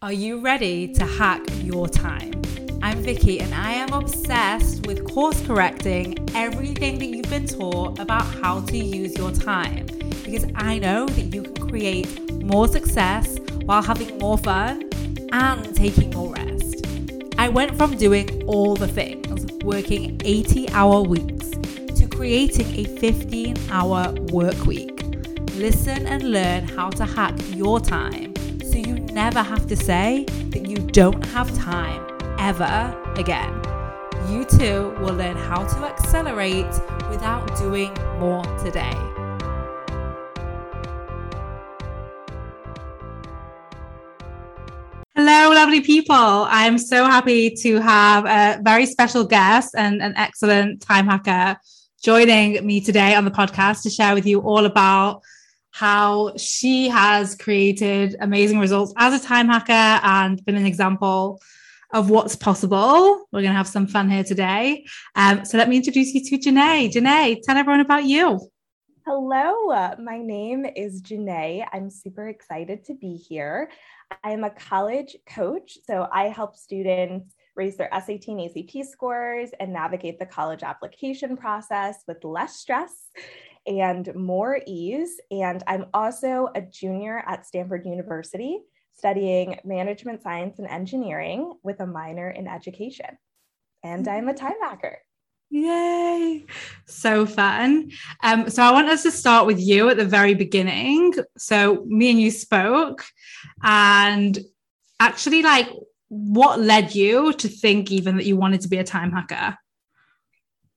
Are you ready to hack your time? I'm Vicky and I am obsessed with course correcting everything that you've been taught about how to use your time because I know that you can create more success while having more fun and taking more rest. I went from doing all the things, working 80 hour weeks, to creating a 15 hour work week. Listen and learn how to hack your time never have to say that you don't have time ever again. You too will learn how to accelerate without doing more today. Hello, lovely people. I'm so happy to have a very special guest and an excellent time hacker joining me today on the podcast to share with you all about how she has created amazing results as a time hacker and been an example of what's possible. We're going to have some fun here today. Um, so let me introduce you to Janae. Janae, tell everyone about you. Hello, my name is Janae. I'm super excited to be here. I am a college coach, so I help students raise their SAT and ACT scores and navigate the college application process with less stress and more ease. And I'm also a junior at Stanford University studying management science and engineering with a minor in education. And I'm a time hacker. Yay! So fun. Um, so I want us to start with you at the very beginning. So me and you spoke, and actually, like, what led you to think even that you wanted to be a time hacker?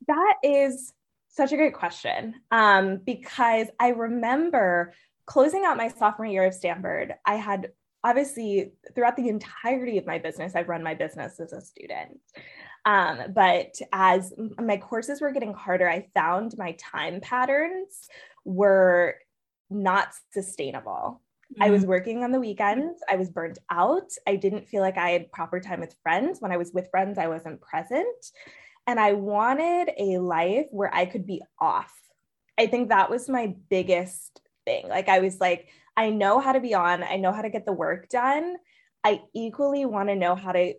That is such a great question um, because I remember closing out my sophomore year of Stanford. I had obviously throughout the entirety of my business, I've run my business as a student. Um, but as my courses were getting harder, I found my time patterns were not sustainable. Mm-hmm. I was mm-hmm. working on the weekends. I was burnt out. I didn't feel like I had proper time with friends. When I was with friends, I wasn't present. And I wanted a life where I could be off. I think that was my biggest thing. Like, I was like, I know how to be on, I know how to get the work done. I equally want to know how to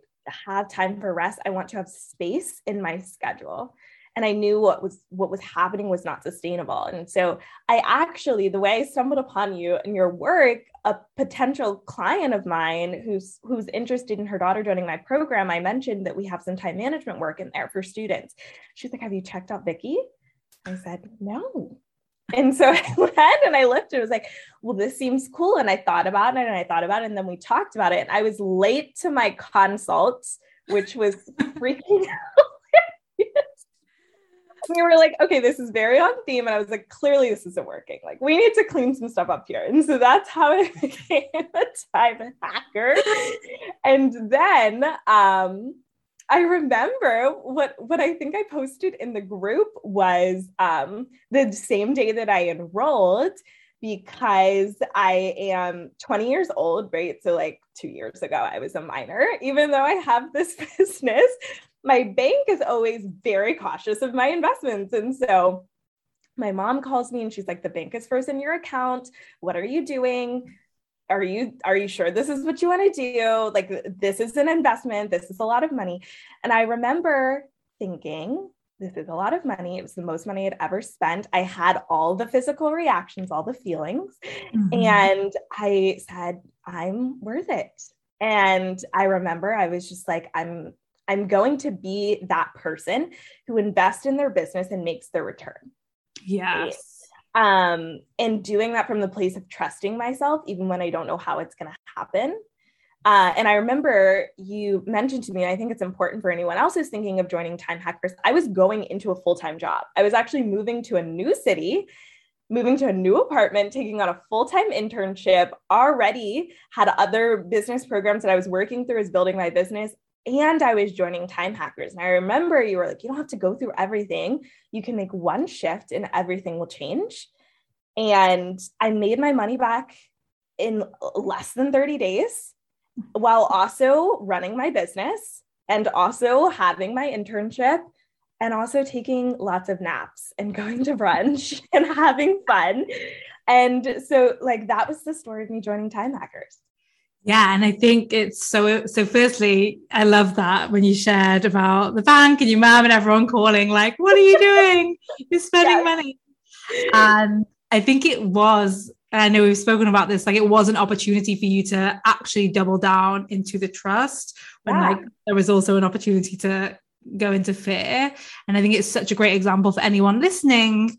have time for rest. I want to have space in my schedule and I knew what was what was happening was not sustainable. And so I actually the way I stumbled upon you and your work, a potential client of mine who's who's interested in her daughter joining my program, I mentioned that we have some time management work in there for students. She's like, "Have you checked out Vicky?" I said, "No." And so I went and I looked and was like, well, this seems cool. And I thought about it and I thought about it. And then we talked about it. And I was late to my consult, which was freaking out we were like, okay, this is very on theme. And I was like, clearly this isn't working. Like, we need to clean some stuff up here. And so that's how I became a time hacker. and then um, I remember what what I think I posted in the group was um, the same day that I enrolled because I am 20 years old, right? So like 2 years ago I was a minor even though I have this business my bank is always very cautious of my investments. And so my mom calls me and she's like, the bank is frozen your account. What are you doing? Are you are you sure this is what you want to do? Like this is an investment. This is a lot of money. And I remember thinking, this is a lot of money. It was the most money I'd ever spent. I had all the physical reactions, all the feelings. Mm-hmm. And I said, I'm worth it. And I remember I was just like, I'm I'm going to be that person who invests in their business and makes their return. Yes. Um, and doing that from the place of trusting myself, even when I don't know how it's going to happen. Uh, and I remember you mentioned to me, and I think it's important for anyone else who's thinking of joining Time Hackers. I was going into a full time job. I was actually moving to a new city, moving to a new apartment, taking on a full time internship, already had other business programs that I was working through as building my business and I was joining time hackers. And I remember you were like, you don't have to go through everything. You can make one shift and everything will change. And I made my money back in less than 30 days while also running my business and also having my internship and also taking lots of naps and going to brunch and having fun. And so, like, that was the story of me joining Time Hackers. Yeah, and I think it's so. So, firstly, I love that when you shared about the bank and your mom and everyone calling, like, "What are you doing? You're spending yes. money." And I think it was. I know we've spoken about this. Like, it was an opportunity for you to actually double down into the trust. When yeah. like there was also an opportunity to go into fear. And I think it's such a great example for anyone listening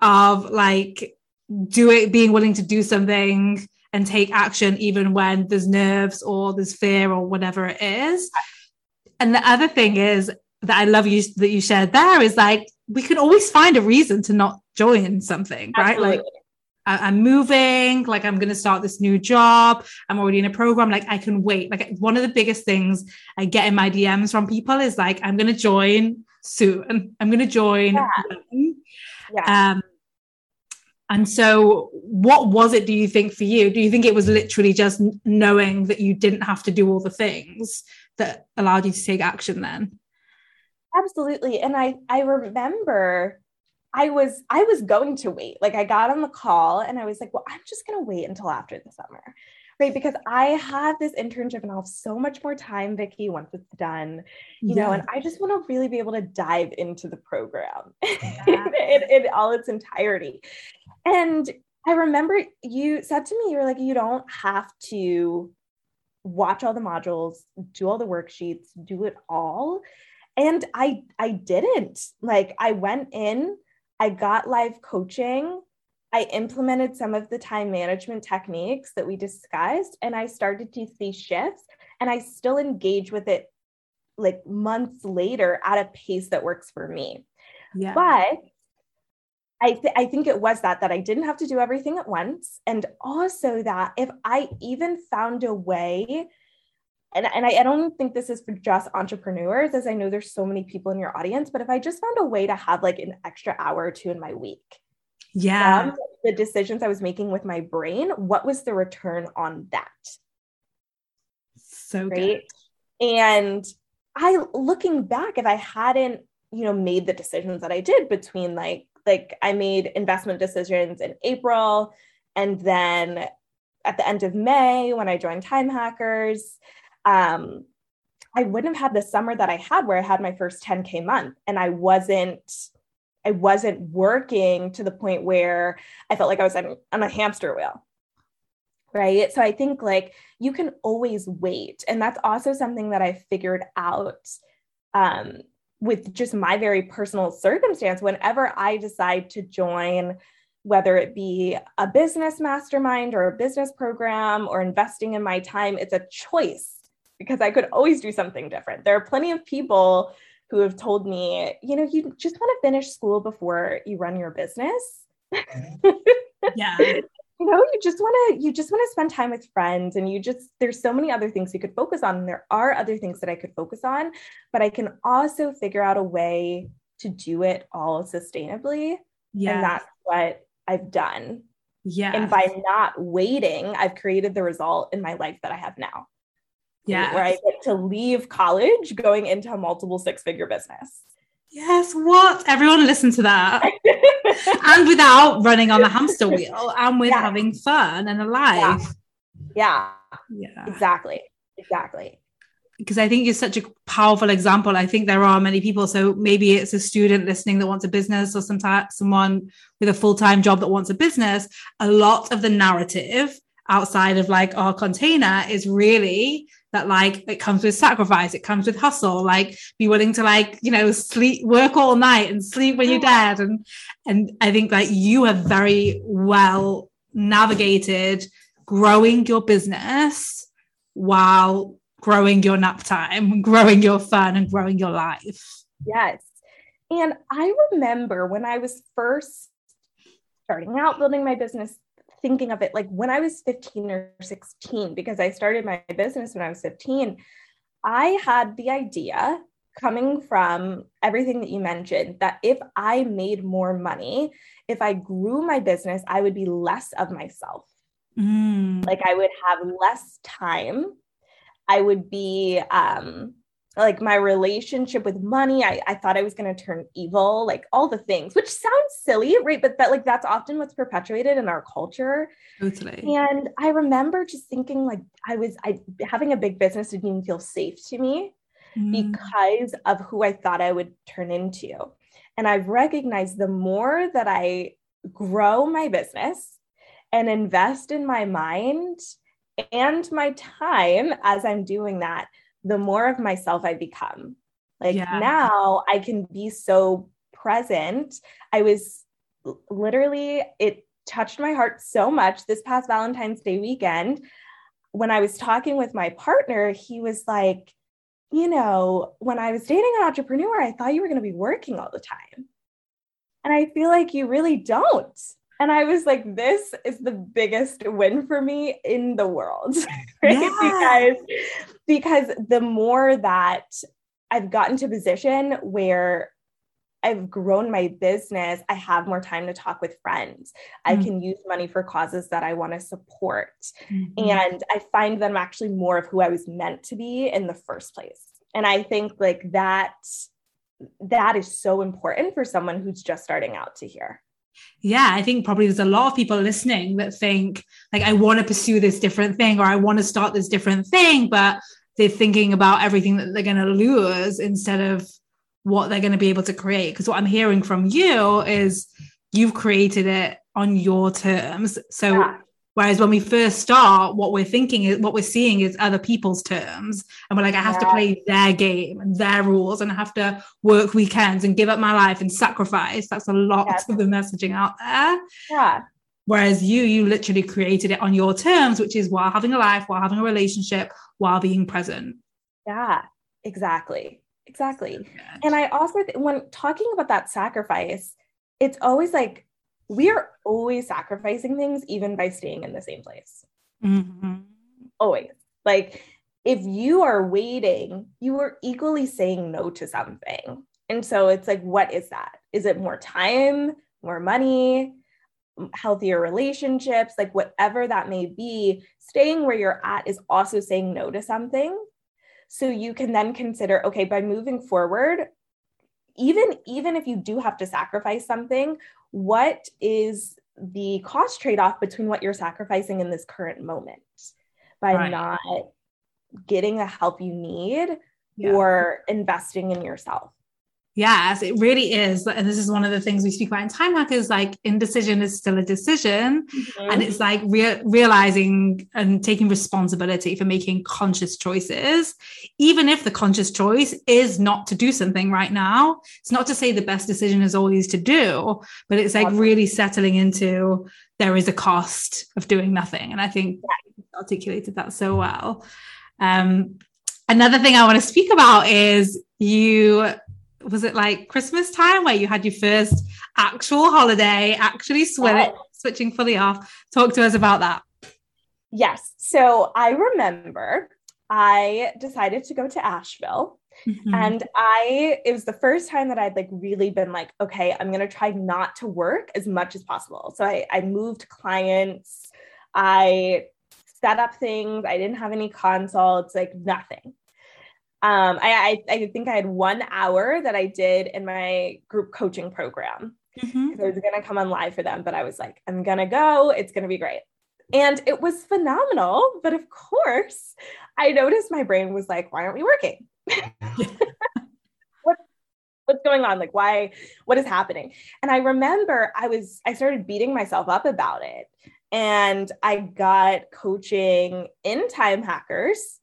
of like do it, being willing to do something and take action even when there's nerves or there's fear or whatever it is. And the other thing is that I love you that you shared there is like we can always find a reason to not join something, Absolutely. right? Like I'm moving, like I'm going to start this new job. I'm already in a program. Like I can wait. Like one of the biggest things I get in my DMs from people is like, I'm going to join soon. I'm going to join. Yeah. yeah. Um, and so, what was it, do you think, for you? Do you think it was literally just knowing that you didn't have to do all the things that allowed you to take action then? Absolutely. And I, I remember I was I was going to wait. Like I got on the call and I was like, well, I'm just gonna wait until after the summer. Right. Because I have this internship and I'll have so much more time, Vicki, once it's done, you yeah. know, and I just want to really be able to dive into the program yeah. in, in, in all its entirety. And I remember you said to me, you were like, you don't have to watch all the modules, do all the worksheets, do it all. And I I didn't. Like I went in, I got live coaching, I implemented some of the time management techniques that we discussed, and I started to see shifts. And I still engage with it like months later at a pace that works for me. Yeah. But I, th- I think it was that that I didn't have to do everything at once, and also that if I even found a way, and, and I, I don't think this is for just entrepreneurs, as I know there's so many people in your audience, but if I just found a way to have like an extra hour or two in my week, yeah, the decisions I was making with my brain, what was the return on that? So right, good. and I looking back, if I hadn't you know made the decisions that I did between like like I made investment decisions in April. And then at the end of May, when I joined Time Hackers, um, I wouldn't have had the summer that I had where I had my first 10K month and I wasn't I wasn't working to the point where I felt like I was on, on a hamster wheel. Right. So I think like you can always wait. And that's also something that I figured out um, with just my very personal circumstance, whenever I decide to join, whether it be a business mastermind or a business program or investing in my time, it's a choice because I could always do something different. There are plenty of people who have told me, you know, you just want to finish school before you run your business. Mm-hmm. yeah. You know you just want to you just want to spend time with friends and you just there's so many other things you could focus on and there are other things that i could focus on but i can also figure out a way to do it all sustainably. Yeah. and that's what i've done. Yeah and by not waiting i've created the result in my life that i have now. Yeah where i get to leave college going into a multiple six figure business Yes, what? Everyone listen to that. and without running on the hamster wheel and with yeah. having fun and alive. Yeah. yeah. Yeah. Exactly. Exactly. Because I think you're such a powerful example. I think there are many people. So maybe it's a student listening that wants a business or sometimes someone with a full-time job that wants a business. A lot of the narrative outside of like our container is really that like it comes with sacrifice it comes with hustle like be willing to like you know sleep work all night and sleep when you're dead. And and i think like you have very well navigated growing your business while growing your nap time growing your fun and growing your life. Yes. And i remember when i was first starting out building my business thinking of it like when I was 15 or 16, because I started my business when I was 15, I had the idea coming from everything that you mentioned that if I made more money, if I grew my business, I would be less of myself. Mm. Like I would have less time. I would be, um, like my relationship with money i, I thought i was going to turn evil like all the things which sounds silly right? But that like that's often what's perpetuated in our culture. Totally. And i remember just thinking like i was i having a big business didn't even feel safe to me mm. because of who i thought i would turn into. And i've recognized the more that i grow my business and invest in my mind and my time as i'm doing that the more of myself I become. Like yeah. now I can be so present. I was literally, it touched my heart so much this past Valentine's Day weekend. When I was talking with my partner, he was like, you know, when I was dating an entrepreneur, I thought you were going to be working all the time. And I feel like you really don't. And I was like, this is the biggest win for me in the world. Right? Yeah. Because because the more that I've gotten to a position where I've grown my business, I have more time to talk with friends. Mm-hmm. I can use money for causes that I want to support. Mm-hmm. And I find that I'm actually more of who I was meant to be in the first place. And I think like that that is so important for someone who's just starting out to hear yeah, I think probably there's a lot of people listening that think like I want to pursue this different thing or I want to start this different thing, but they're thinking about everything that they're going to lose instead of what they're going to be able to create. Because what I'm hearing from you is you've created it on your terms. So yeah. Whereas when we first start, what we're thinking is what we're seeing is other people's terms. And we're like, I have yeah. to play their game and their rules and I have to work weekends and give up my life and sacrifice. That's a lot yeah. of the messaging out there. Yeah. Whereas you, you literally created it on your terms, which is while having a life, while having a relationship, while being present. Yeah, exactly. Exactly. And I also, when talking about that sacrifice, it's always like we are always sacrificing things even by staying in the same place. Mm-hmm. Always. Like if you are waiting, you are equally saying no to something. And so it's like, what is that? Is it more time, more money, healthier relationships, like whatever that may be? Staying where you're at is also saying no to something. So you can then consider, okay, by moving forward, even even if you do have to sacrifice something what is the cost trade-off between what you're sacrificing in this current moment by right. not getting the help you need yeah. or investing in yourself Yes, it really is. And this is one of the things we speak about in Time Hackers like indecision is still a decision. Mm-hmm. And it's like re- realizing and taking responsibility for making conscious choices, even if the conscious choice is not to do something right now. It's not to say the best decision is always to do, but it's like really settling into there is a cost of doing nothing. And I think yeah. articulated that so well. Um, another thing I want to speak about is you was it like Christmas time where you had your first actual holiday, actually switch, switching fully off? Talk to us about that. Yes. So I remember I decided to go to Asheville. Mm-hmm. And I, it was the first time that I'd like really been like, okay, I'm going to try not to work as much as possible. So I, I moved clients, I set up things, I didn't have any consults, like nothing. Um, I, I, I think I had one hour that I did in my group coaching program. Mm-hmm. I was going to come on live for them, but I was like, I'm going to go. It's going to be great. And it was phenomenal. But of course, I noticed my brain was like, why aren't we working? what, what's going on? Like, why? What is happening? And I remember I was, I started beating myself up about it. And I got coaching in Time Hackers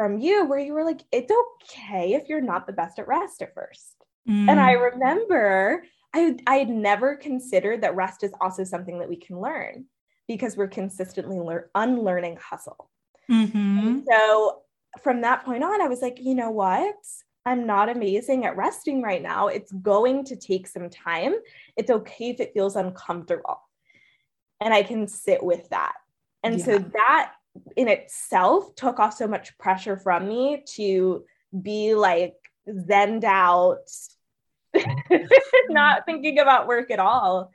from you where you were like, it's okay if you're not the best at rest at first. Mm. And I mm. remember I I had never considered that rest is also something that we can learn because we're consistently lear- unlearning hustle. Mm-hmm. So from that point on, I was like, you know what? I'm not amazing at resting right now. It's going to take some time. It's okay if it feels uncomfortable. And I can sit with that. And yeah. so that in itself took off so much pressure from me to be like zened out, not thinking about work at all.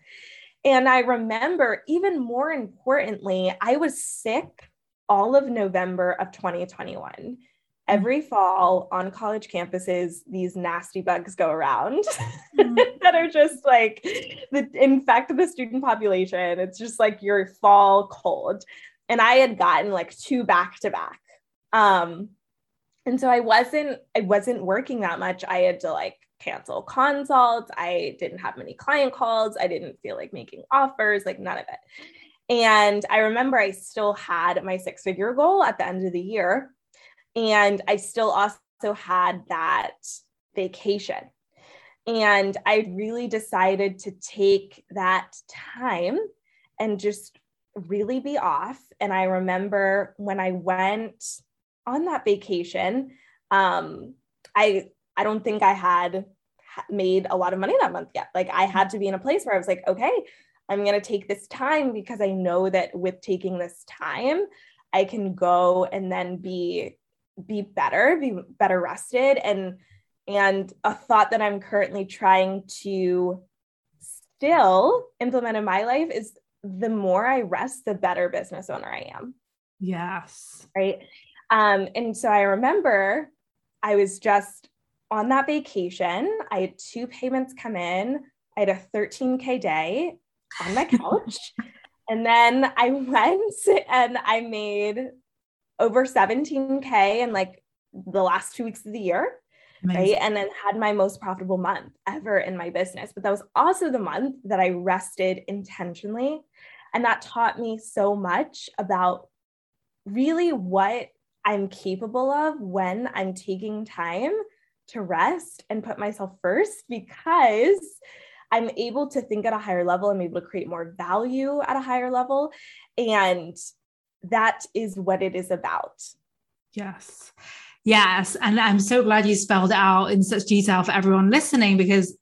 And I remember, even more importantly, I was sick all of November of 2021. every fall on college campuses, these nasty bugs go around mm. that are just like the infect the student population. It's just like your fall cold. And I had gotten like two back to back. Um, and so I wasn't I wasn't working that much. I had to like cancel consults. I didn't have many client calls. I didn't feel like making offers, like none of it. And I remember I still had my six figure goal at the end of the year. And I still also had that vacation. And I really decided to take that time and just really be off. And I remember when I went on that vacation, um, I I don't think I had made a lot of money that month yet. Like I had to be in a place where I was like, okay, I'm going to take this time because I know that with taking this time, I can go and then be be better, be better rested and and a thought that I'm currently trying to still implement in my life is the more I rest, the better business owner I am. Yes. Right. Um, and so I remember I was just on that vacation. I had two payments come in. I had a 13K day on my couch. and then I went and I made over 17K in like the last two weeks of the year. Amazing. Right. And then had my most profitable month ever in my business. But that was also the month that I rested intentionally. And that taught me so much about really what I'm capable of when I'm taking time to rest and put myself first because I'm able to think at a higher level. I'm able to create more value at a higher level. And that is what it is about. Yes. Yes. And I'm so glad you spelled it out in such detail for everyone listening because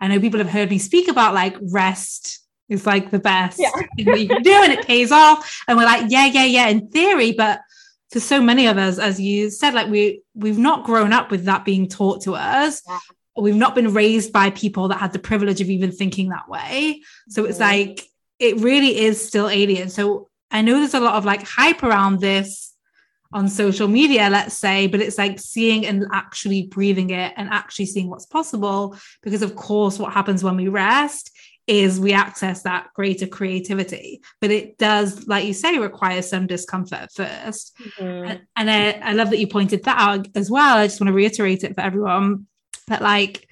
I know people have heard me speak about like rest is like the best yeah. thing that you can do and it pays off. And we're like, yeah, yeah, yeah, in theory, but for so many of us, as you said, like we we've not grown up with that being taught to us. Yeah. We've not been raised by people that had the privilege of even thinking that way. So it's mm-hmm. like it really is still alien. So I know there's a lot of like hype around this on social media, let's say, but it's like seeing and actually breathing it and actually seeing what's possible. Because, of course, what happens when we rest is we access that greater creativity. But it does, like you say, require some discomfort 1st mm-hmm. And, I, I love that you pointed that out as well. I just want to reiterate it for everyone that, like,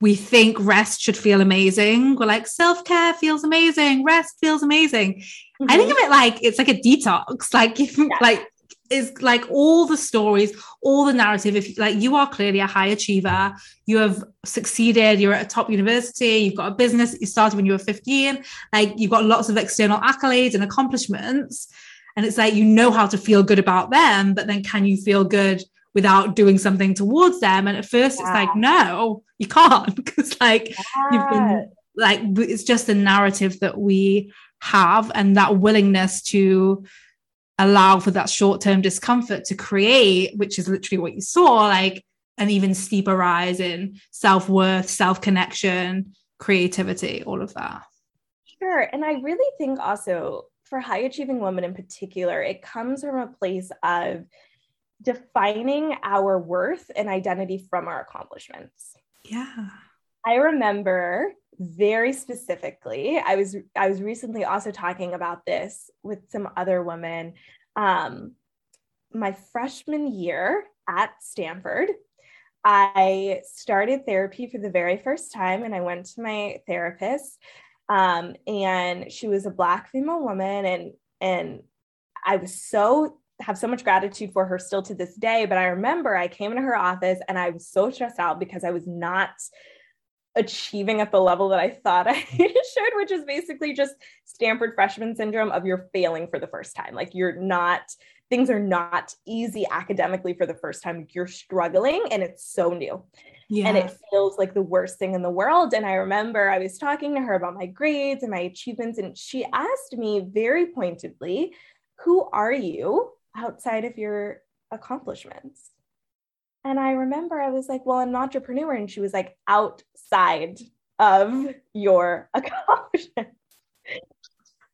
we think rest should feel amazing. We're like, self care feels amazing, rest feels amazing. Mm-hmm. I think mm-hmm. of it like it's like a detox. Like, if, yeah. like is like all the stories, all the narrative. If like you are clearly a high achiever, you have succeeded, you're at a top university, you've got a business you started when you were 15, like you've got lots of external accolades and accomplishments. And it's like you know how to feel good about them, but then can you feel good without doing something towards them? And at first yeah. it's like, no, you can't. Because like yeah. you've been like it's just a narrative that we have and that willingness to allow for that short-term discomfort to create which is literally what you saw like an even steeper rise in self-worth self-connection creativity all of that. Sure. And i really think also for high achieving women in particular it comes from a place of defining our worth and identity from our accomplishments. Yeah. I remember very specifically i was i was recently also talking about this with some other women. Um, my freshman year at stanford i started therapy for the very first time and i went to my therapist um, and she was a black female woman and and i was so have so much gratitude for her still to this day but i remember i came into her office and i was so stressed out because i was not achieving at the level that I thought I should, which is basically just Stanford freshman syndrome of you're failing for the first time. Like you're not, things are not easy academically for the first time. You're struggling and it's so new. Yeah. And it feels like the worst thing in the world. And I remember I was talking to her about my grades and my achievements, and she asked me very pointedly, Who are you outside of your accomplishments? And I remember I was like, well, I'm an entrepreneur. And she was like, outside of your accomplishment.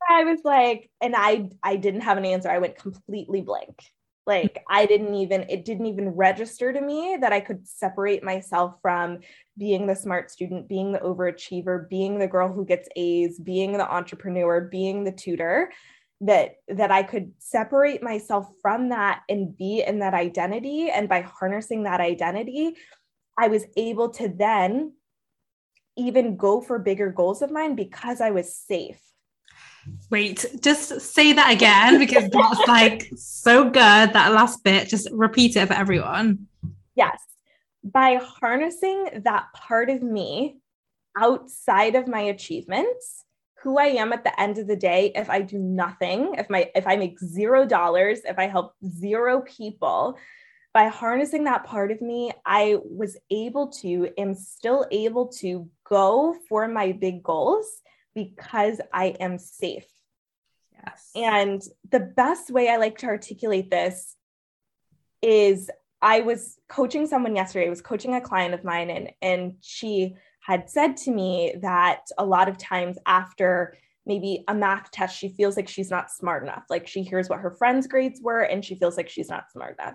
I was like, and I I didn't have an answer. I went completely blank. Like I didn't even, it didn't even register to me that I could separate myself from being the smart student, being the overachiever, being the girl who gets A's, being the entrepreneur, being the tutor that that I could separate myself from that and be in that identity and by harnessing that identity I was able to then even go for bigger goals of mine because I was safe. Wait, just say that again because that's like so good. That last bit, just repeat it for everyone. Yes. By harnessing that part of me outside of my achievements, who I am at the end of the day, if I do nothing, if my if I make zero dollars, if I help zero people, by harnessing that part of me, I was able to, am still able to go for my big goals because I am safe. Yes. And the best way I like to articulate this is I was coaching someone yesterday, I was coaching a client of mine, and, and she had said to me that a lot of times after maybe a math test, she feels like she's not smart enough. Like she hears what her friends' grades were and she feels like she's not smart enough.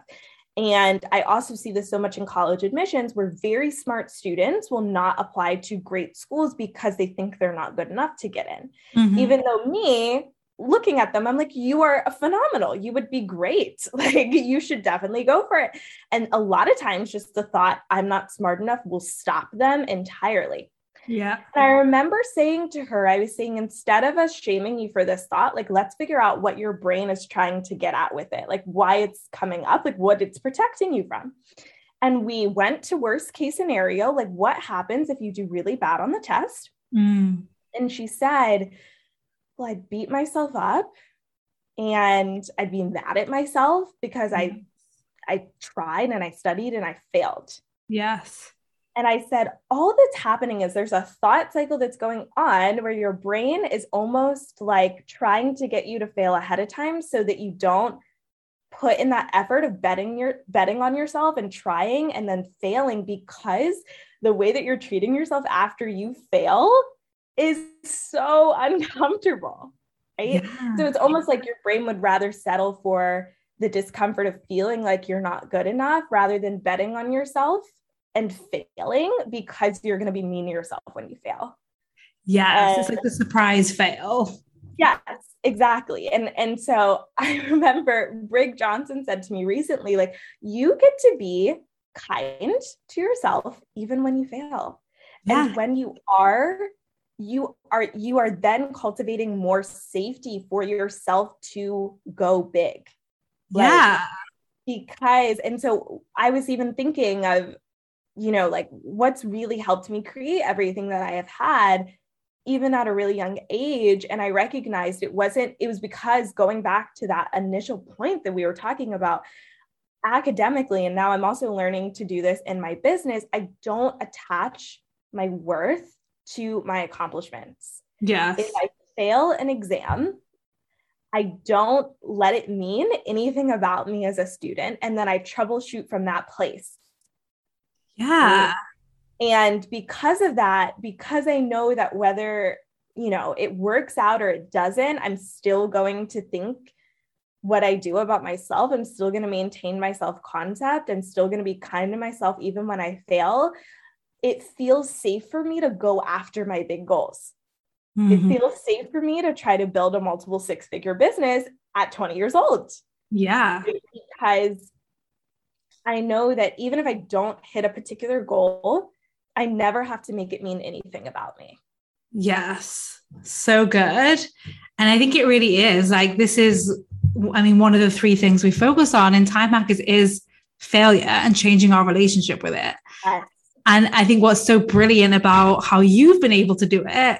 And I also see this so much in college admissions where very smart students will not apply to great schools because they think they're not good enough to get in. Mm-hmm. Even though me, looking at them, I'm like, you are a phenomenal. You would be great. Like, you should definitely go for it. And a lot of times, just the thought, I'm not smart enough will stop them entirely. Yeah. And I remember saying to her, I was saying, instead of us shaming you for this thought, like, let's figure out what your brain is trying to get at with it, like why it's coming up, like what it's protecting you from. And we went to worst case scenario, like what happens if you do really bad on the test? Mm. And she said, Well, I'd beat myself up and I'd be mad at myself because I. I tried and I studied and I failed. Yes. And I said, all that's happening is there's a thought cycle that's going on where your brain is almost like trying to get you to fail ahead of time so that you don't put in that effort of betting your betting on yourself and trying and then failing because the way that you're treating yourself after you fail is so uncomfortable. Right. Yeah. So it's almost like your brain would rather settle for the discomfort of feeling like you're not good enough rather than betting on yourself and failing because you're going to be mean to yourself when you fail. Yes, and, it's like the surprise fail. Yes, exactly. And and so I remember Brig Johnson said to me recently like you get to be kind to yourself even when you fail. Yeah. And when you are you are you are then cultivating more safety for yourself to go big. yeah. because and so I was even thinking of you know, like what's really helped me create everything that I have had, even at a really young age. And I recognized it wasn't, it was because going back to that initial point that we were talking about academically, and now I'm also learning to do this in my business, I don't attach my worth to my accomplishments. Yeah. If I fail an exam, I don't let it mean anything about me as a student. And then I troubleshoot from that place. Yeah. And because of that, because I know that whether, you know, it works out or it doesn't, I'm still going to think what I do about myself. I'm still going to maintain my self concept. I'm still going to be kind to myself even when I fail. It feels safe for me to go after my big goals. Mm-hmm. It feels safe for me to try to build a multiple six figure business at 20 years old. Yeah. Because I know that even if I don't hit a particular goal, I never have to make it mean anything about me. Yes, so good. And I think it really is like this is, I mean, one of the three things we focus on in Time Hackers is failure and changing our relationship with it. Yes. And I think what's so brilliant about how you've been able to do it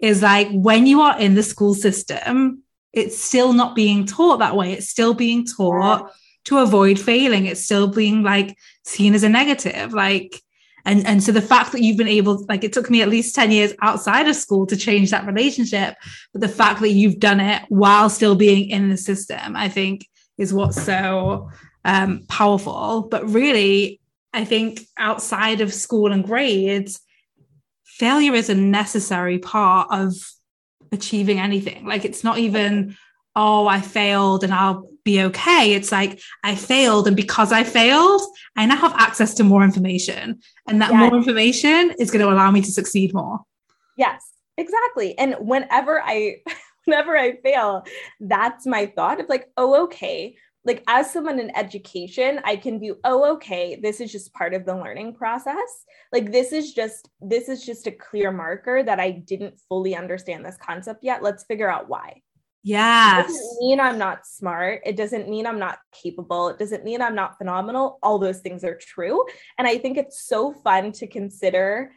is like when you are in the school system, it's still not being taught that way. It's still being taught to avoid failing. It's still being like seen as a negative. Like, and, and so the fact that you've been able, like, it took me at least 10 years outside of school to change that relationship. But the fact that you've done it while still being in the system, I think is what's so um, powerful. But really, I think outside of school and grades, failure is a necessary part of achieving anything. Like, it's not even, oh, I failed and I'll be okay. It's like I failed, and because I failed, I now have access to more information, and that yes. more information is going to allow me to succeed more. Yes, exactly. And whenever I whenever I fail, that's my thought of like, oh, okay. Like as someone in education, I can view, oh, okay, this is just part of the learning process. Like this is just this is just a clear marker that I didn't fully understand this concept yet. Let's figure out why. yeah It doesn't mean I'm not smart. It doesn't mean I'm not capable. It doesn't mean I'm not phenomenal. All those things are true. And I think it's so fun to consider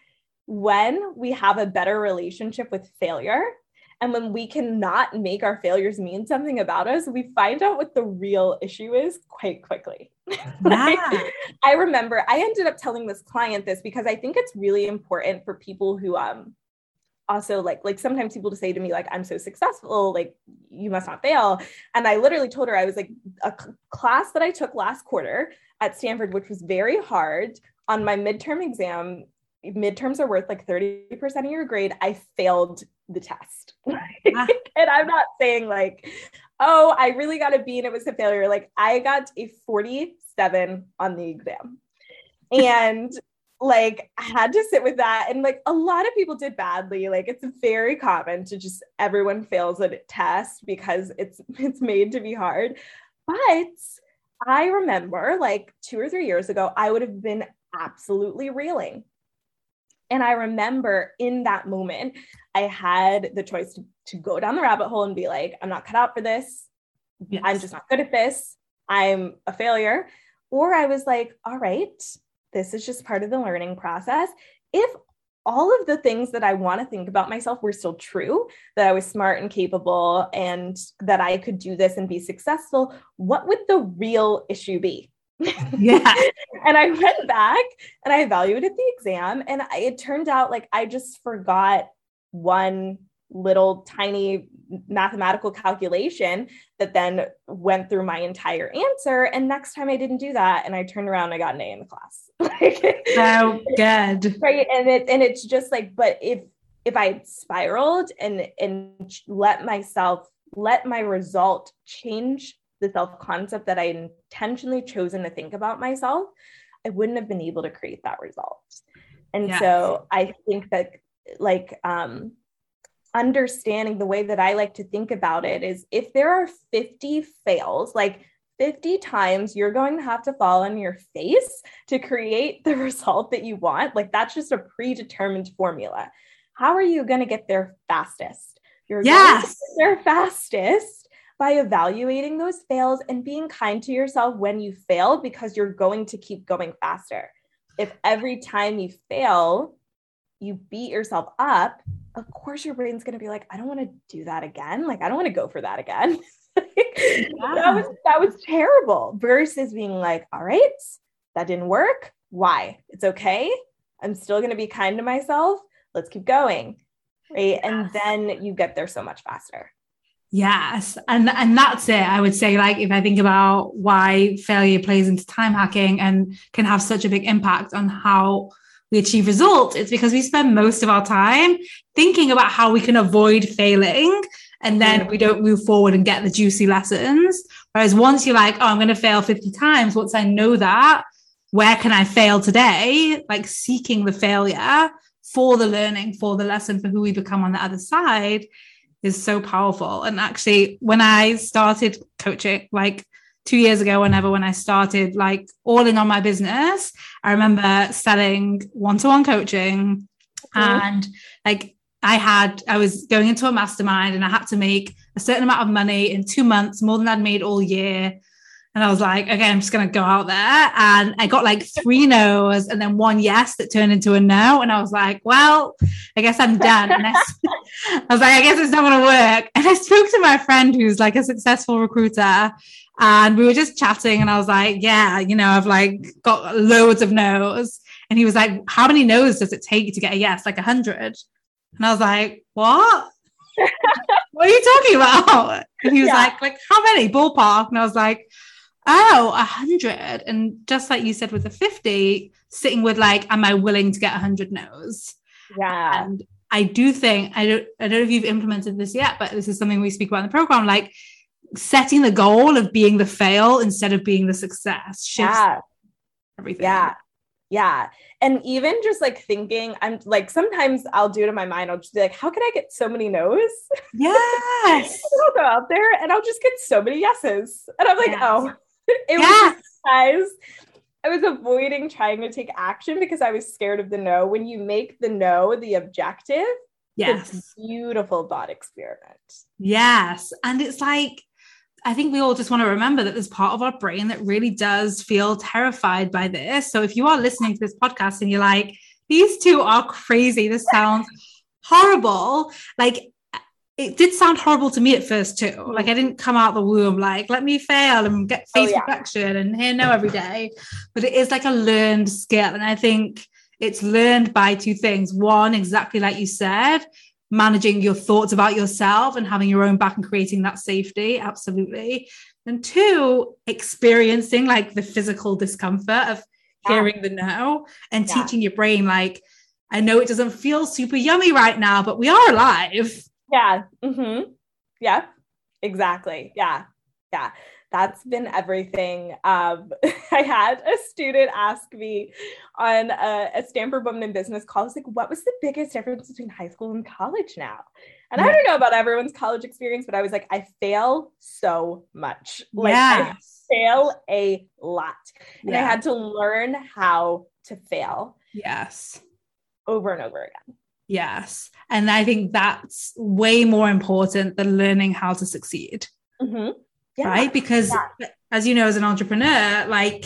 when we have a better relationship with failure and when we cannot make our failures mean something about us, we find out what the real issue is quite quickly. like, I remember I ended up telling this client this because I think it's really important for people who um also like like sometimes people to say to me like i'm so successful like you must not fail. And i literally told her i was like a c- class that i took last quarter at stanford which was very hard. On my midterm exam midterms are worth like 30% of your grade. I failed the test. Ah. and i'm not saying like oh i really got a b and it was a failure. Like i got a 47 on the exam. And like I had to sit with that. And like a lot of people did badly. Like it's very common to just everyone fails at a test because it's it's made to be hard. But i remember like 2 or 3 years ago i would have been absolutely reeling. And i remember in that moment i had the choice to, to go down the rabbit hole and be like i'm not cut out for this yes. i'm just not good at this i'm a failure or i was like all right this is just part of the learning process. If all of the things that I want to think about myself were still true, that I was smart and capable and that I could do this and be successful, what would the real issue be? Yeah. and I went back and I evaluated the exam, and I, it turned out like I just forgot one little tiny mathematical calculation that then went through my entire answer. And next time I didn't do that, and I turned around, and I got an A in the class. so good, right? And it and it's just like, but if if I spiraled and and let myself let my result change the self concept that I intentionally chosen to think about myself, I wouldn't have been able to create that result. And yes. so I think that like um understanding the way that I like to think about it is if there are 50 fails, like 50 times you're going to have to fall on your face to create the result that you want. Like that's just a predetermined formula. How are you going to get there fastest? You're yes. going to get there fastest by evaluating those fails and being kind to yourself when you fail because you're going to keep going faster. If every time you fail, you beat yourself up, of course your brain's going to be like, I don't want to do that again. Like, I don't want to go for that again. yeah. That was that was terrible. Versus being like, all right, that didn't work. Why? It's okay. I'm still going to be kind to myself. Let's keep going. Right. Yes. And then you get there so much faster. Yes. And and that's it. I would say like if I think about why failure plays into time hacking and can have such a big impact on how we achieve results, it's because we spend most of our time thinking about how we can avoid failing and then we don't move forward and get the juicy lessons. Whereas once you're like, oh, I'm going to fail 50 times, once I know that, where can I fail today? Like seeking the failure for the learning, for the lesson, for who we become on the other side is so powerful. And actually, when I started coaching, like two years ago, whenever when I started like all in on my business, I remember selling one-to-one coaching mm-hmm. and like I had, I was going into a mastermind and I had to make a certain amount of money in two months, more than I'd made all year. And I was like, okay, I'm just going to go out there. And I got like three no's and then one yes that turned into a no. And I was like, well, I guess I'm done. And I, I was like, I guess it's not going to work. And I spoke to my friend who's like a successful recruiter and we were just chatting. And I was like, yeah, you know, I've like got loads of no's. And he was like, how many no's does it take to get a yes? Like a hundred. And I was like, what? what are you talking about? And he was yeah. like, like, how many? Ballpark. And I was like, oh, a hundred. And just like you said with the 50, sitting with like, am I willing to get a hundred no's? Yeah. And I do think, I don't, I don't know if you've implemented this yet, but this is something we speak about in the program. Like setting the goal of being the fail instead of being the success shifts Yeah. everything. Yeah. Yeah. And even just like thinking, I'm like, sometimes I'll do it in my mind. I'll just be like, how can I get so many no's? Yes. I'll go out there and I'll just get so many yeses. And I'm like, Yes. oh, it Yes. was guys. I was avoiding trying to take action because I was scared of the no. When you make the no the objective, Yes. it's a beautiful thought experiment. Yes. And it's like, I think we all just want to remember that there's part of our brain that really does feel terrified by this. So if you are listening to this podcast and you're like, these two are crazy, this sounds horrible, like it did sound horrible to me at first too. Like I didn't come out the womb like, let me fail and get Oh, face yeah. perfection and hear no every day. But it is like a learned skill. And I think it's learned by two things. One, exactly like you said, managing your thoughts about yourself and having your own back and creating that safety absolutely and two experiencing like the physical discomfort of Yeah. hearing the no and Yeah. teaching your brain like i know it doesn't feel super yummy right now but we are alive Yeah. Mm-hmm. Yeah. Exactly. Yeah. Yeah. That's been everything. Um, I had a student ask me on a, a Stanford Women in Business call, I was like, what was the biggest difference between high school and college now? And I don't know about everyone's college experience, but I was like, I fail so much. Like I fail a lot. And I had to learn how to fail yes over and over again. yes and i think that's way more important than learning how to succeed Mhm. Yeah. right? Because as you know, as an entrepreneur, like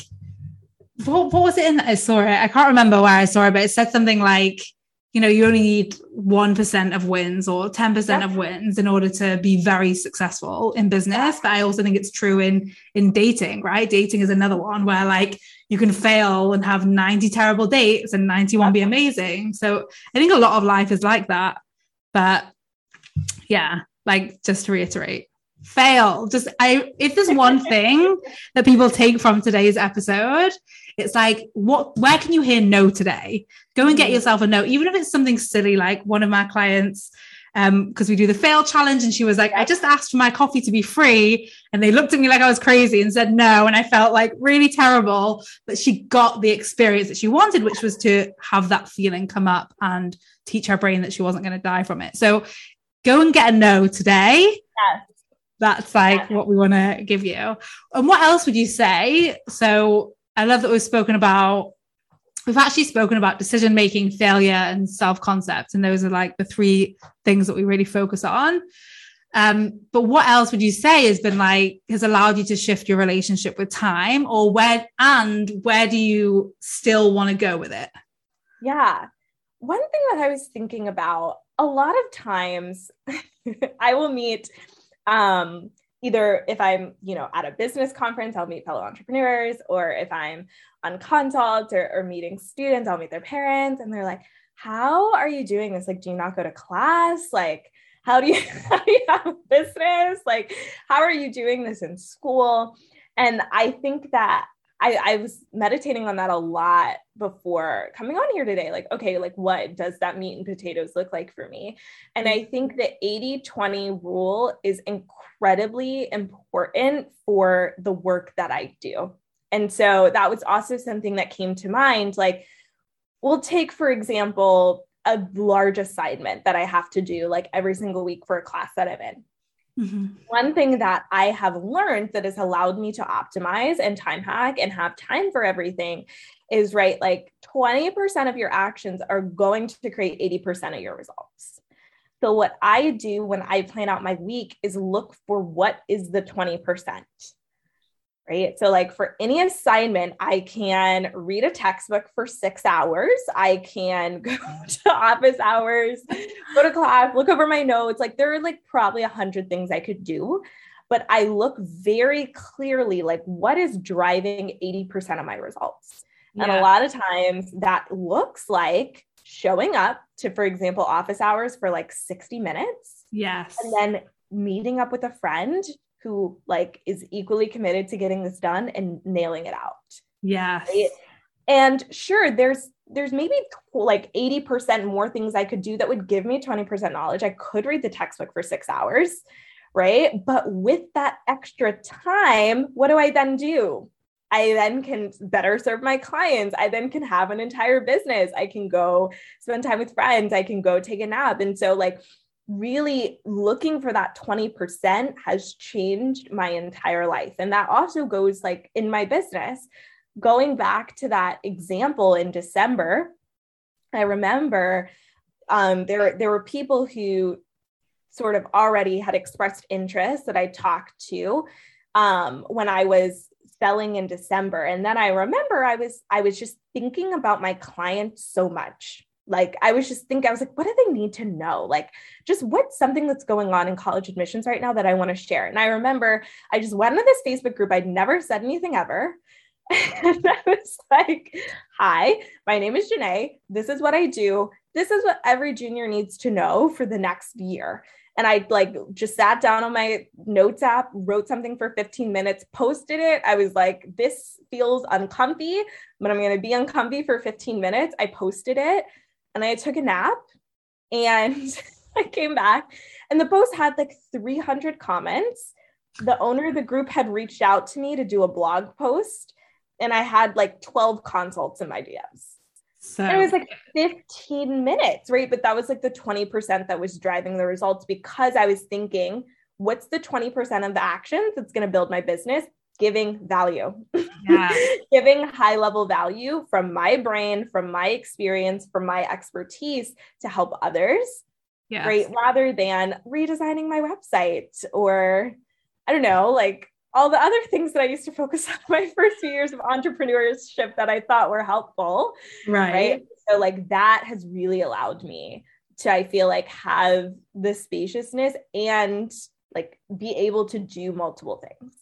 what, what was it in that I saw it? I can't remember where I saw it, but it said something like, you know, you only need 1% of wins or 10% Yeah. of wins in order to be very successful in business. But I also think it's true in in dating, right? Dating is another one where like you can fail and have 90 terrible dates and 91 be amazing. So I think a lot of life is like that. But yeah, like just to reiterate, fail. Just I if there's one thing that people take from today's episode, it's like what where can you hear no today? Go and get Mhm. yourself a no, even if it's something silly like one of my clients um because we do the fail challenge and she was like I just asked for my coffee to be free and they looked at me like I was crazy and said no and I felt like really terrible but she got the experience that she wanted which was to have that feeling come up and teach her brain that she wasn't going to die from it so go and get a no today Yes. That's like what we want to give you. And what else would you say? So I love that we've spoken about, we've actually spoken about decision making, failure, and self concept. And those are like the three things that we really focus on. Um, but what else would you say has been like, has allowed you to shift your relationship with time or where, and where do you still want to go with it? Yeah. One thing that I was thinking about a lot of times I will meet um either if I'm, you know, at a business conference, I'll meet fellow entrepreneurs, or if I'm on consult or, or meeting students, I'll meet their parents and they're like, How are you doing this? Like, do you not go to class? Like, how do you how do you have a business? Like, how are you doing this in school? And I think that I, I was meditating on that a lot before coming on here today. Like, okay, like what does that meat and potatoes look like for me? And I think the 80 20 rule is incredibly important for the work that I do. And so that was also something that came to mind. Like, we'll take, for example, a large assignment that I have to do like every single week for a class that I'm in Mhm. one thing that I have learned that has allowed me to optimize and time hack and have time for everything is right, like 20% of your actions are going to create 80% of your results. So, what I do when I plan out my week is look for what is the 20%. Right. So, like for any assignment, I can read a textbook for six hours. I can go to office hours, go to class, look over my notes. Like there are like probably a hundred things I could do, but I look very clearly like what is driving 80% of my results. And a lot of times that looks like showing up to, for example, office hours for like 60 minutes Yes. and then meeting up with a friend who like is equally committed to getting this done and nailing it out yes. right? and sure there's there's maybe like 80% more things i could do that would give me 20% knowledge i could read the textbook for six hours right? But with that extra time, what do I then do? I then can better serve my clients. I then can have an entire business. I can go spend time with friends. I can go take a nap. And so, like, really looking for that 20% has changed my entire life. And that also goes like in my business. Going back to that example in December, I remember um, there, there were people who sort of already had expressed interest that I talked to um, when I was selling in December. And then I remember I was I was just thinking about my clients so much. Like I was just thinking, I was like, what do they need to know? Like, just what's something that's going on in college admissions right now that I want to share? And I remember I just went into this Facebook group. I'd never said anything ever. and I was like, hi, my name is Janae. This is what I do. This is what every junior needs to know for the next year and I like just sat down on my notes app, wrote something for 15 minutes, posted it. I was like, this feels uncomfy, but I'm going to be uncomfy for 15 minutes. I posted it and I took a nap and I came back and the post had like 300 comments. The owner of the group had reached out to me to do a blog post and I had like 12 consults in my DMs. So and it was like 15 minutes, right? But that was like the 20% that was driving the results because I was thinking, what's the 20% of the actions that's going to build my business? Giving value, yeah. giving high level value from my brain, from my experience, from my expertise to help others. Yes. Right. Rather than redesigning my website or I don't know, like all the other things that I used to focus on my first few years of entrepreneurship that I thought were helpful. Right. right. So, like, that has really allowed me to, I feel like, have the spaciousness and like be able to do multiple things.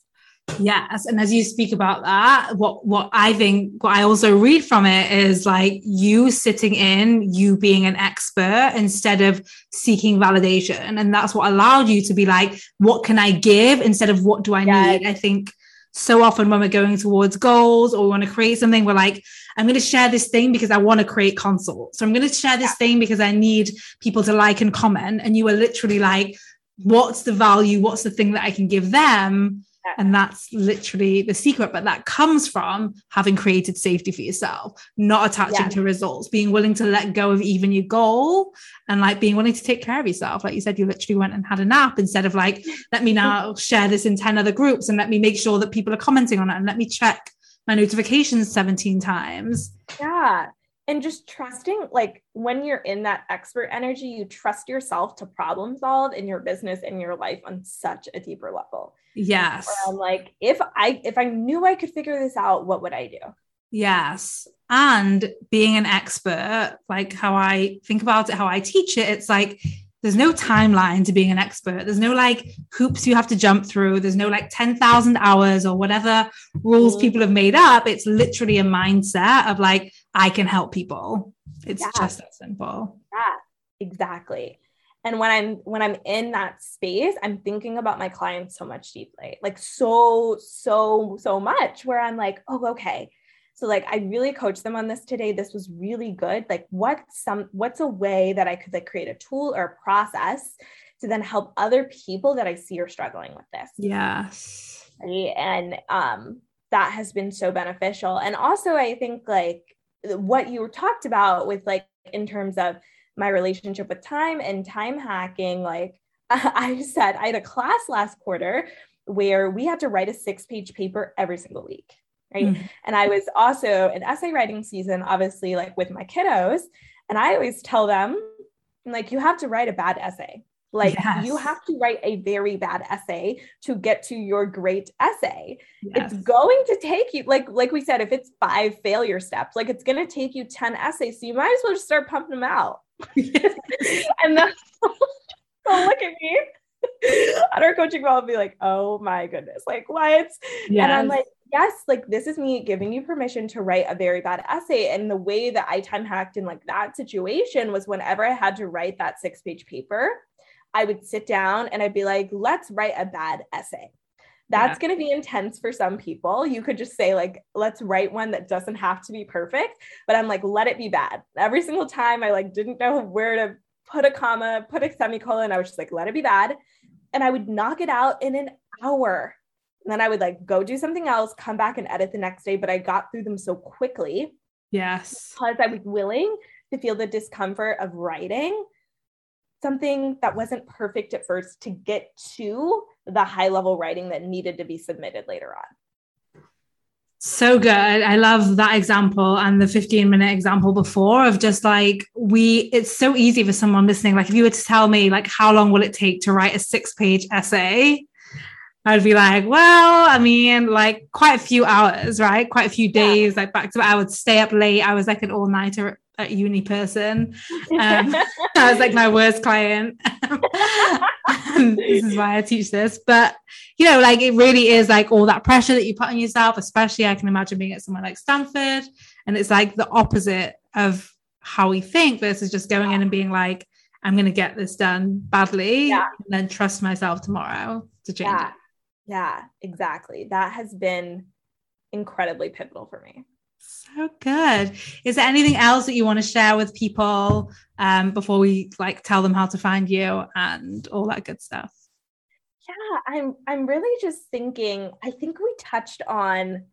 Yes, and as you speak about that, what what I think, what I also read from it is like you sitting in, you being an expert instead of seeking validation, and that's what allowed you to be like, what can I give instead of what do I yes. need? I think so often when we're going towards goals or we want to create something, we're like, I'm going to share this thing because I want to create consults. So I'm going to share this yeah. thing because I need people to like and comment. And you were literally like, what's the value? What's the thing that I can give them? And that's literally the secret. But that comes from having created safety for yourself, not attaching yeah. to results, being willing to let go of even your goal and like being willing to take care of yourself. Like you said, you literally went and had a nap instead of like, let me now share this in 10 other groups and let me make sure that people are commenting on it and let me check my notifications 17 times. Yeah and just trusting like when you're in that expert energy you trust yourself to problem solve in your business and your life on such a deeper level yes i'm like if i if i knew i could figure this out what would i do yes and being an expert like how i think about it how i teach it it's like there's no timeline to being an expert. There's no like hoops you have to jump through. There's no like 10,000 hours or whatever rules mm-hmm. people have made up. It's literally a mindset of like, I can help people. It's yeah. just that simple. Yeah, exactly. And when I'm when I'm in that space, I'm thinking about my clients so much deeply, like so, so, so much where I'm like, oh, okay, so like I really coached them on this today. This was really good. Like what's some what's a way that I could like create a tool or a process to then help other people that I see are struggling with this. Yes. And um that has been so beneficial. And also I think like what you talked about with like in terms of my relationship with time and time hacking, like I said I had a class last quarter where we had to write a six page paper every single week right mm-hmm. and i was also in essay writing season obviously like with my kiddos and i always tell them like you have to write a bad essay like yes. you have to write a very bad essay to get to your great essay yes. it's going to take you like like we said if it's five failure steps like it's going to take you 10 essays so you might as well just start pumping them out and that's so look at me on our coaching call, I'll be like, oh my goodness, like what? Yes. And I'm like, yes, like this is me giving you permission to write a very bad essay. And the way that I time hacked in like that situation was whenever I had to write that six page paper, I would sit down and I'd be like, let's write a bad essay. That's yeah. going to be intense for some people. You could just say, like, let's write one that doesn't have to be perfect. But I'm like, let it be bad. Every single time I like didn't know where to put a comma, put a semicolon. I was just like, let it be bad and I would knock it out in an hour. And then I would like go do something else, come back and edit the next day. But I got through them so quickly. Yes. Because I was willing to feel the discomfort of writing something that wasn't perfect at first to get to the high level writing that needed to be submitted later on. So good. I love that example and the 15 minute example before of just like we, it's so easy for someone listening. Like, if you were to tell me, like, how long will it take to write a six page essay? I'd be like, well, I mean, like quite a few hours, right? Quite a few days, yeah. like back to. I would stay up late. I was like an all nighter at uni person. Um, I was like my worst client. this is why I teach this. But, you know, like it really is like all that pressure that you put on yourself, especially I can imagine being at somewhere like Stanford. And it's like the opposite of how we think versus just going in and being like, I'm going to get this done badly yeah. and then trust myself tomorrow to change yeah. it. Yeah, exactly. That has been incredibly pivotal for me. So good. Is there anything else that you want to share with people um, before we like tell them how to find you and all that good stuff? Yeah, I'm I'm really just thinking, I think we touched on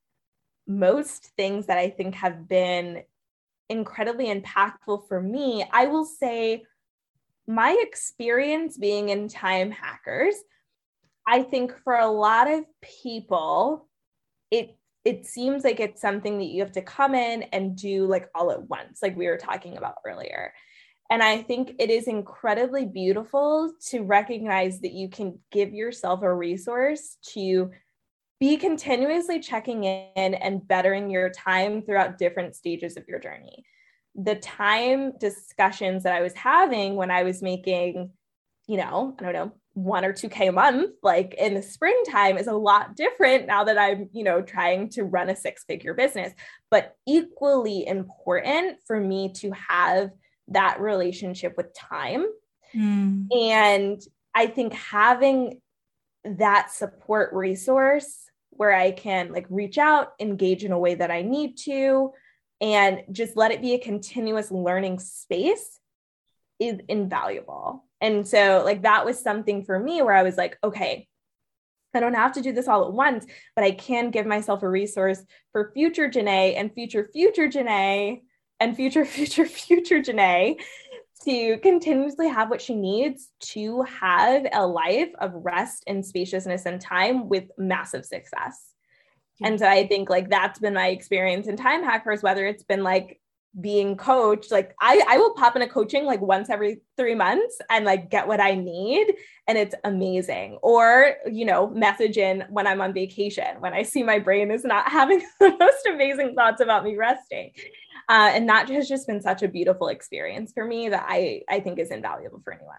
most things that I think have been incredibly impactful for me. I will say my experience being in time hackers I think for a lot of people, it it seems like it's something that you have to come in and do like all at once, like we were talking about earlier. And I think it is incredibly beautiful to recognize that you can give yourself a resource to be continuously checking in and bettering your time throughout different stages of your journey. The time discussions that I was having when I was making, you know, I don't know, one or 2K a month, like in the springtime, is a lot different now that I'm, you know, trying to run a six figure business. But equally important for me to have that relationship with time. Mm. And I think having that support resource where I can like reach out, engage in a way that I need to, and just let it be a continuous learning space is invaluable. And so, like, that was something for me where I was like, okay, I don't have to do this all at once, but I can give myself a resource for future Janae and future, future Janae and future, future, future Janae to continuously have what she needs to have a life of rest and spaciousness and time with massive success. And so I think like that's been my experience in time hackers, whether it's been like being coached like i i will pop in a coaching like once every three months and like get what i need and it's amazing. Or you know message in when i'm on vacation when i see my brain is not having the most amazing thoughts about me resting. Uh, and that has just been such a beautiful experience for me that i i think is invaluable for anyone.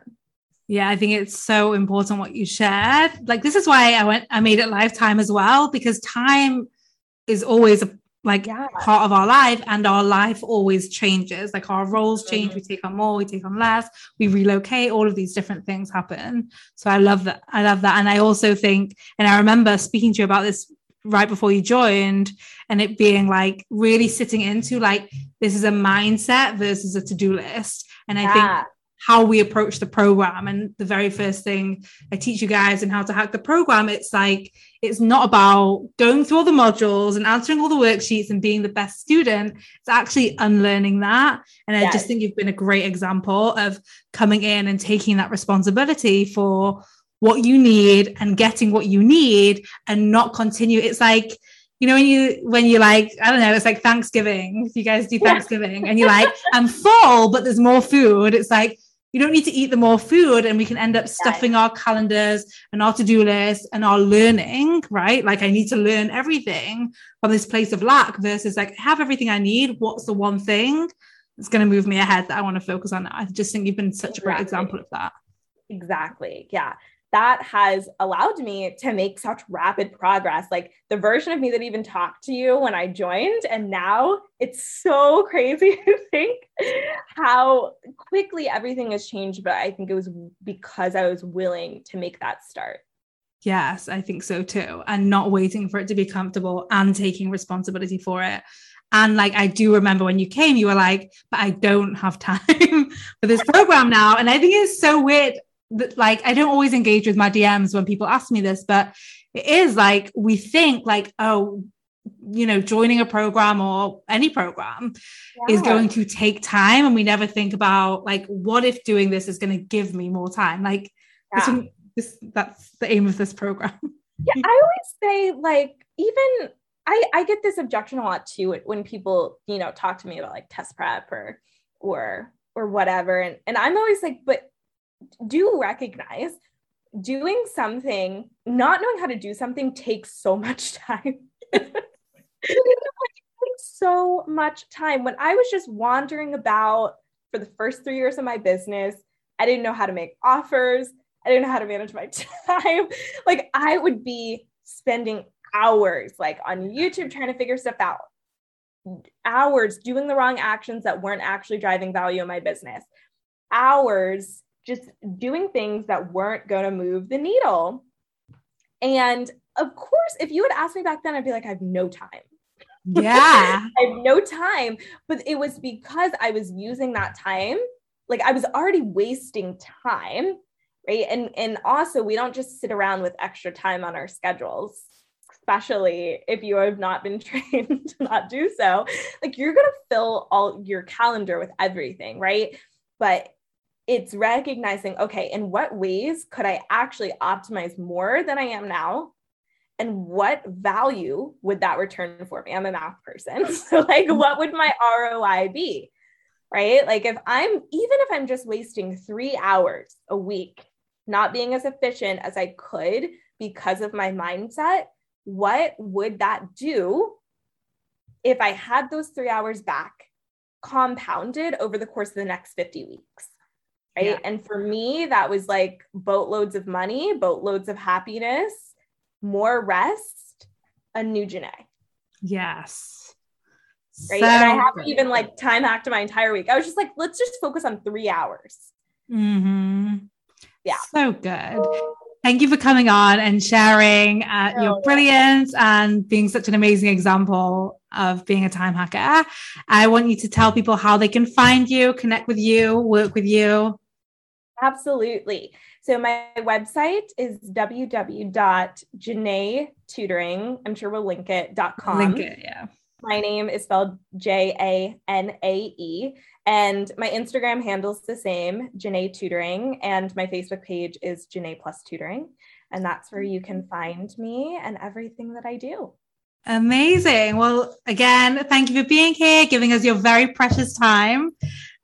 Yeah, I think it's so important what you shared. Like this is why I went I made it lifetime as well because time is always a like yeah. part of our life and our life always changes. Like our roles mm-hmm. change. We take on more we take on less. We relocate. All of these different things happen. So i love that i love that. And i also think and i remember speaking to you about this right before you joined and it being like really sitting into like this is a mindset versus a to-do list. And i yeah. think how we approach the program. And the very first thing I teach you guys and how to hack the program, it's like, it's not about going through all the modules and answering all the worksheets and being the best student. It's actually unlearning that. And I just think you've been a great example of coming in and taking that responsibility for what you need and getting what you need and not continue. It's like, you know when you when you like i don't know it's like thanksgiving you guys do thanksgiving and you're like i'm full but there's more food it's like you don't need to eat the more food and we can end up stuffing our calendars and our to-do list and our learning right? Like i need to learn everything from this place of lack versus like have everything i need. What's the one thing that's going to move me ahead that i want to focus on? I just think you've been such exactly. a great example of that. Exactly. Yeah that has allowed me to make such rapid progress. Like the version of me that even talked to you when I joined, and now it's so crazy to think how quickly everything has changed. But I think it was because I was willing to make that start. Yes, I think so too. And not waiting for it to be comfortable and taking responsibility for it. And like, I do remember when you came, you were like, but I don't have time for this program now. And I think it's so weird like I don't always engage with my DMs when people ask me this, but it is like we think like, oh, you know, joining a program or any program yeah. is going to take time. And we never think about like, what if doing this is going to give me more time? Like, yeah. this, that's the aim of this program. yeah, I always say, like, even I, I get this objection a lot too when people, you know, talk to me about like test prep or, or, or whatever. And, and I'm always like, but do recognize doing something, not knowing how to do something takes so much time. so much time. When I was just wandering about for the first three years of my business, I didn't know how to make offers. I didn't know how to manage my time. like I would be spending hours like on YouTube trying to figure stuff out. Hours doing the wrong actions that weren't actually driving value in my business. Hours just doing things that weren't going to move the needle. And of course, if you had asked me back then, I'd be like, I have no time. Yeah. I have no time. But it was because I was using that time, like I was already wasting time. Right. And and also we don't just sit around with extra time on our schedules, especially if you have not been trained to not do so. Like you're gonna fill all your calendar with everything, right? But it's recognizing okay in what ways could i actually optimize more than i am now? And what value would that return for me? I'm a math person so like what would my roi be right? Like if i'm even if i'm just wasting three hours a week not being as efficient as i could because of my mindset what would that do if i had those three hours back compounded over the course of the next 50 weeks right? Yeah. And for me, that was like boatloads of money, boatloads of happiness, more rest, a new Janae. Yes. Right. So and I haven't even like time hacked my entire week. I was just like, let's just focus on three hours. Mm-hmm. Yeah. So good. Thank you for coming on and sharing uh, oh, your brilliance and being such an amazing example of being a time hacker. I want you to tell people how they can find you, connect with you, work with you. Absolutely. So my website is www.janaetutoring. I'm sure we'll link it. .com. Link it, yeah. My name is spelled J A N A E. And my Instagram handles the same, Janae Tutoring. And my Facebook page is Janae Plus Tutoring. And that's where you can find me and everything that I do. Amazing. Well, again, thank you for being here, giving us your very precious time,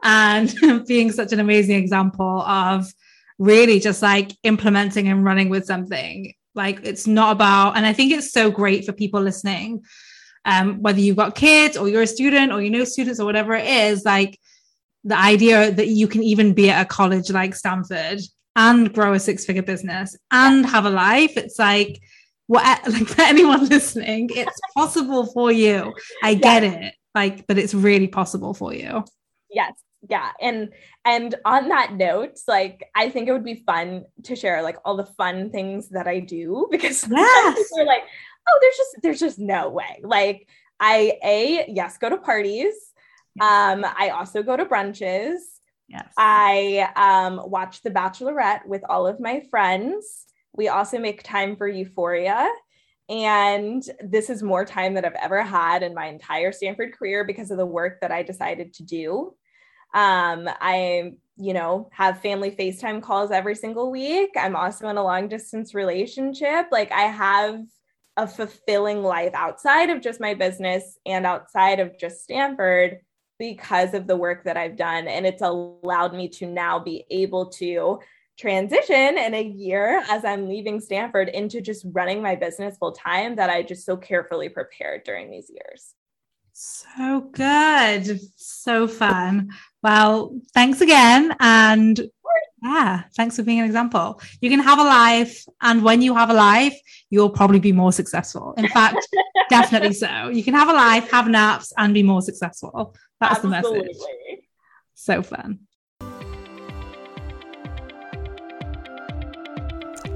and being such an amazing example of really just like implementing and running with something. Like it's not about, and I think it's so great for people listening, um, whether you've got kids or you're a student or you know students or whatever it is, like the idea that you can even be at a college like Stanford and grow a six figure business and have a life. It's like, what like for anyone listening, it's possible for you. I get yes. it. Like, but it's really possible for you. Yes. Yeah. And and on that note, like I think it would be fun to share like all the fun things that I do because yes. people are like, oh, there's just there's just no way. Like I a yes, go to parties. Um, I also go to brunches. Yes. I um, watch The Bachelorette with all of my friends. We also make time for Euphoria. And this is more time that I've ever had in my entire Stanford career because of the work that I decided to do. Um, I, you know, have family FaceTime calls every single week. I'm also in a long distance relationship. Like I have a fulfilling life outside of just my business and outside of just Stanford because of the work that I've done. And it's allowed me to now be able to transition in a year as I'm leaving Stanford into just running my business full time that I just so carefully prepared during these years. So good. So fun. Well, thanks again. And yeah, thanks for being an example. You can have a life, and when you have a life, you'll probably be more successful. In fact, definitely so. You can have a life, have naps, and be more successful. That's Absolutely. the message. So fun.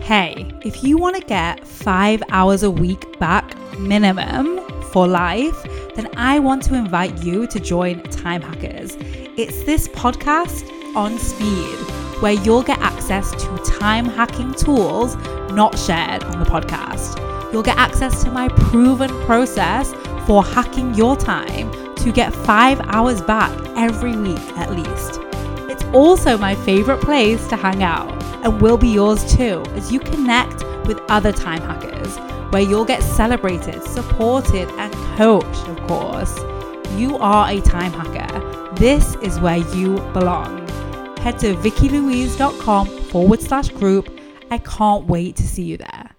Hey, if you want to get five hours a week back minimum for life, then I want to invite you to join Time Hackers. It's this podcast on speed where you'll get access to time hacking tools not shared on the podcast. You'll get access to my proven process for hacking your time to get five hours back every week at least. It's also my favorite place to hang out and will be yours too as you connect with other time hackers where you'll get celebrated, supported, and coached, of course. You are a time hacker. This is where you belong. Head to vickylouise.com forward slash group. I can't wait to see you there.